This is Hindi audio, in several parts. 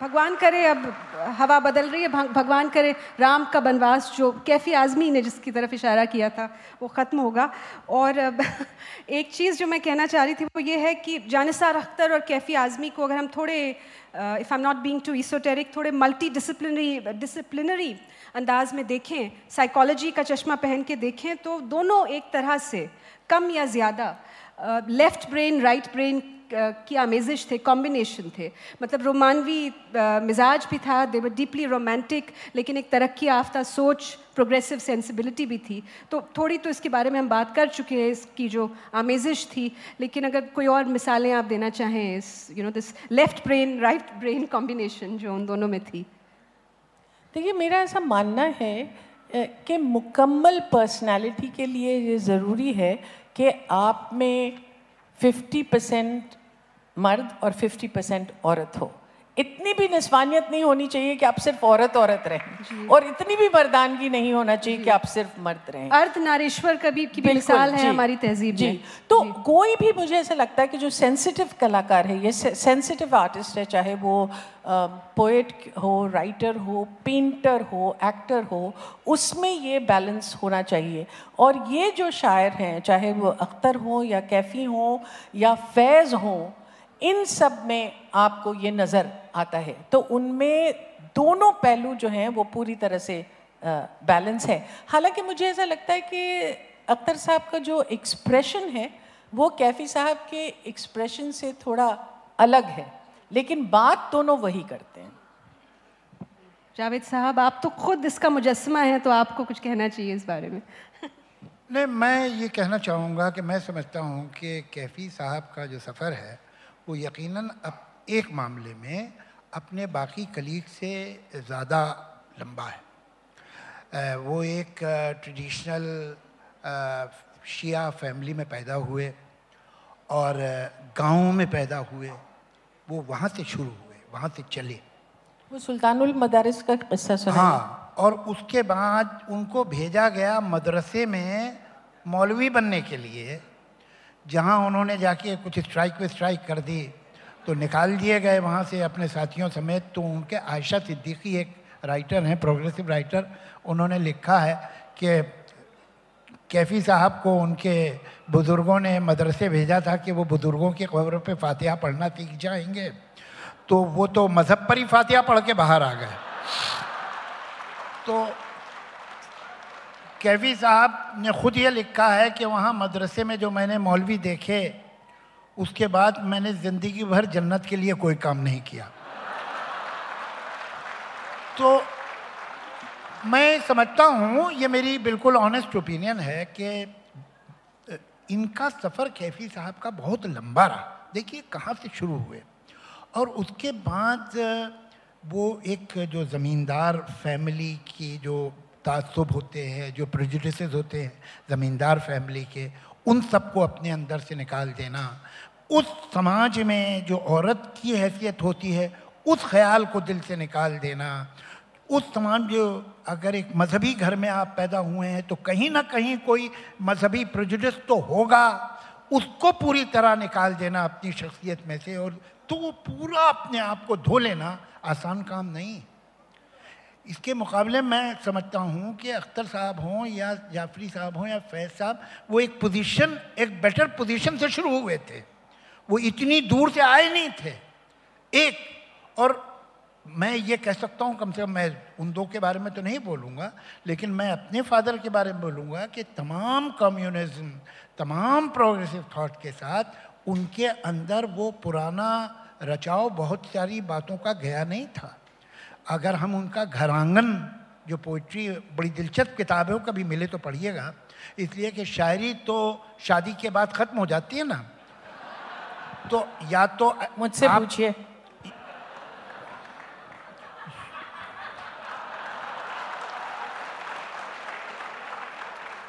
भगवान करे, अब हवा बदल रही है भगवान करे, राम का बनवास जो कैफी आज़मी ने जिसकी तरफ़ इशारा किया था, वो ख़त्म होगा। और एक चीज़ जो मैं कहना चाह रही थी, वो ये है कि जानिसार अख्तर और कैफी आज़मी को अगर हम थोड़े if I am not being too esoteric थोड़े मल्टी डिसिप्लिनरी डिसिप्लिनरी अंदाज में देखें साइकोलॉजी का चश्मा पहन के देखें तो दोनों एक तरह से कम या ज़्यादा लेफ़्ट ब्रेन राइट ब्रेन की आमेजिश थे कॉम्बिनेशन थे। मतलब रोमानवी मिजाज भी था दे वर डीपली रोमांटिक लेकिन एक तरक्की याफ्ता सोच प्रोग्रेसिव सेंसिबिलिटी भी थी। तो थोड़ी तो इसके बारे में हम बात कर चुके हैं, इसकी जो आमेजिश थी, लेकिन अगर कोई और मिसालें आप देना चाहें, इस you know this left brain right brain combination जो उन दोनों में थी। देखिए, मेरा ऐसा मानना है कि मुकम्मल पर्सनालिटी के लिए ये ज़रूरी है कि आप में 50 परसेंट मर्द और 50 परसेंट औरत हो। इतनी भी निस्वानियत नहीं होनी चाहिए कि आप सिर्फ़ औरत औरत रहें और इतनी भी मर्दानगी नहीं होना चाहिए कि आप सिर्फ़ मर्द रहें। अर्थ नारेश्वर कभी की मिसाल है हमारी तहजीब जी। तो जी. कोई भी मुझे ऐसा लगता है कि जो सेंसिटिव कलाकार है ये सेंसिटिव आर्टिस्ट है चाहे वो पोएट हो राइटर हो पेंटर हो एक्टर हो उसमें ये बैलेंस होना चाहिए। और ये जो शायर हैं चाहे वो अख्तर हो या कैफ़ी हो या फैज़ हो इन सब में आपको ये नज़र आता है। तो उनमें दोनों पहलू जो हैं वो पूरी तरह से बैलेंस है। हालाँकि मुझे ऐसा लगता है कि अख्तर साहब का जो एक्सप्रेशन है वो कैफ़ी साहब के एक्सप्रेशन से थोड़ा अलग है। लेकिन बात दोनों वही करते हैं। जावेद साहब आप तो खुद इसका मुजस्मा है तो आपको कुछ कहना चाहिए इस बारे में? नहीं मैं ये कहना चाहूँगा कि मैं समझता हूँ कि कैफ़ी साहब का जो सफ़र है वो यकीनन अब एक मामले में अपने बाकी कलीग से ज़्यादा लंबा है। वो एक ट्रेडिशनल शिया फैमिली में पैदा हुए और गाँव में पैदा हुए। वो वहाँ से शुरू हुए वहाँ से चले। वो सुल्तानुल मदारिस का किस्सा सुना हाँ और उसके बाद उनको भेजा गया मदरसे में मौलवी बनने के लिए। जहाँ उन्होंने जाके कुछ स्ट्राइक व स्ट्राइक कर दी तो निकाल दिए गए वहाँ से अपने साथियों समेत। तो उनके आयशा सिद्दीकी एक राइटर हैं प्रोग्रेसिव राइटर उन्होंने लिखा है कि कैफ़ी साहब को उनके बुज़ुर्गों ने मदरसे भेजा था कि वो बुज़ुर्गों की खबरों पे फातिहा पढ़ना सीख जाएँगे। तो वो तो मज़हब पर ही फातिहा पढ़ के बाहर आ गए। तो कैफी साहब ने खुद ये लिखा है कि वहाँ मदरसे में जो मैंने मौलवी देखे, उसके बाद मैंने ज़िंदगी भर जन्नत के लिए कोई काम नहीं किया। तो मैं समझता हूँ, ये मेरी बिल्कुल ऑनेस्ट ओपिनियन है कि इनका सफ़र कैफी साहब का बहुत लंबा रहा। देखिए कहाँ से शुरू हुए। और उसके बाद, वो एक जो ज़मींदार फैमिली की जो तासुब होते हैं, जो प्रेजुडिस होते हैं, ज़मींदार फैमिली के, उन सबको अपने अंदर से निकाल देना। उस समाज में जो औरत की हैसियत होती है, उस ख्याल को दिल से निकाल देना। उस समाज जो अगर एक मजहबी घर में आप पैदा हुए हैं तो कहीं ना कहीं कोई मजहबी प्रेजुडिस तो होगा। उसको पूरी तरह निकाल देना अपनी शख्सियत में से, और तो पूरा अपने आप को धो लेना, आसान काम नहीं। इसके मुकाबले मैं समझता हूँ कि अख्तर साहब हों या जाफरी साहब हों या फैज़ साहब, वो एक पोजीशन एक बेटर पोजीशन से शुरू हुए थे। वो इतनी दूर से आए नहीं थे। एक, और मैं ये कह सकता हूँ, कम से कम मैं उन दो के बारे में तो नहीं बोलूँगा, लेकिन मैं अपने फादर के बारे में बोलूँगा कि तमाम कम्युनिज्म तमाम प्रोग्रेसिव थाट के साथ उनके अंदर वो पुराना रचाव बहुत सारी बातों का गया नहीं था। अगर हम उनका घरांगन जो पोइट्री बड़ी दिलचस्प किताब है वो कभी मिले तो पढ़िएगा। इसलिए कि शायरी तो शादी के बाद ख़त्म हो जाती है ना। तो या तो मुझसे पूछिए।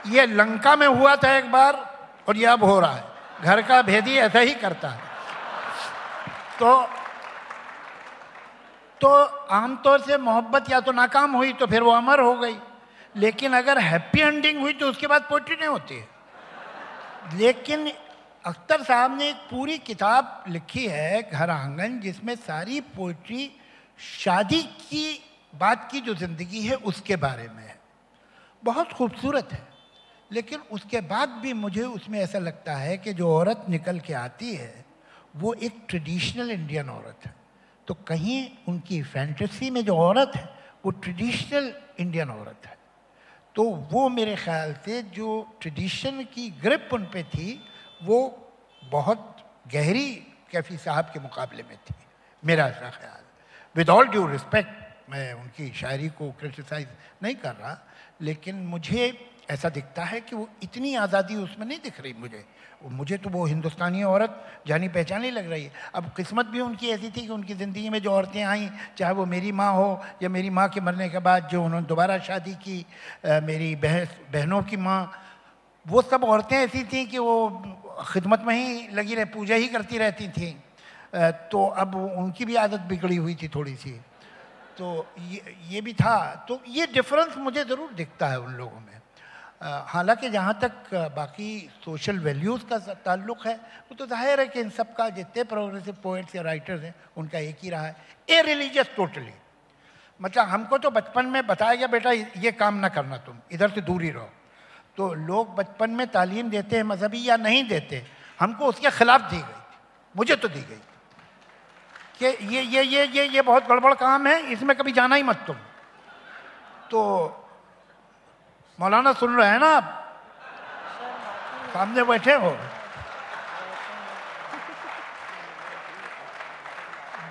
ये लंका में हुआ था एक बार और ये अब हो रहा है। घर का भेदी ऐसा ही करता है। तो तो आमतौर से मोहब्बत या तो नाकाम हुई तो फिर वो अमर हो गई। लेकिन अगर हैप्पी एंडिंग हुई तो उसके बाद पोइट्री नहीं होती है। लेकिन अख्तर साहब ने एक पूरी किताब लिखी है, घर आँगन, जिसमें सारी पोइट्री शादी की, बात की जो ज़िंदगी है उसके बारे में है। बहुत खूबसूरत है। लेकिन उसके बाद भी मुझे उसमें ऐसा लगता है कि जो औरत निकल के आती है, वो एक ट्रेडिशनल इंडियन औरत है। तो कहीं उनकी फैंटेसी में जो औरत है, वो ट्रेडिशनल इंडियन औरत है। तो वो मेरे ख्याल से जो ट्रेडिशन की ग्रिप उन पे थी, वो बहुत गहरी कैफी साहब के मुकाबले में थी, मेरा ऐसा ख्याल। विद ऑल ड्यू रिस्पेक्ट मैं उनकी शायरी को क्रिटिसाइज नहीं कर रहा, लेकिन मुझे ऐसा दिखता है कि वो इतनी आज़ादी उसमें नहीं दिख रही मुझे। मुझे तो वो हिंदुस्तानी औरत जानी पहचानी लग रही है। अब किस्मत भी उनकी ऐसी थी कि उनकी ज़िंदगी में जो औरतें आईं चाहे वो मेरी माँ हो या मेरी माँ के मरने के बाद जो उन्होंने दोबारा शादी की आ, मेरी बहस बहनों की माँ वो सब औरतें ऐसी थीं कि वो खिदमत में ही लगी रह पूजा ही करती रहती थीं। तो अब उनकी भी आदत बिगड़ी हुई थी थोड़ी सी तो ये ये भी था। तो ये डिफरेंस मुझे ज़रूर दिखता है उन लोगों में। हालाँकि जहाँ तक बाकी सोशल वैल्यूज़ का ताल्लुक है, वो तो ज़ाहिर है कि इन सब का जितने प्रोग्रेसिव पोइट्स या राइटर्स हैं, उनका एक ही रहा है। ए रिलीजियस टोटली मतलब हमको तो बचपन में बताया गया, बेटा, ये काम ना करना तुम, इधर से दूर ही रहो। तो लोग बचपन में तालीम देते हैं, मजहबी या नहीं देते, हमको उसके खिलाफ दी गई मुझे तो दी गई कि ये ये ये ये ये बहुत गड़बड़ काम है, इसमें कभी जाना ही मत तुम। तो मौलाना सुन रहे हैं ना आप? सामने बैठे हो।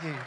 जी।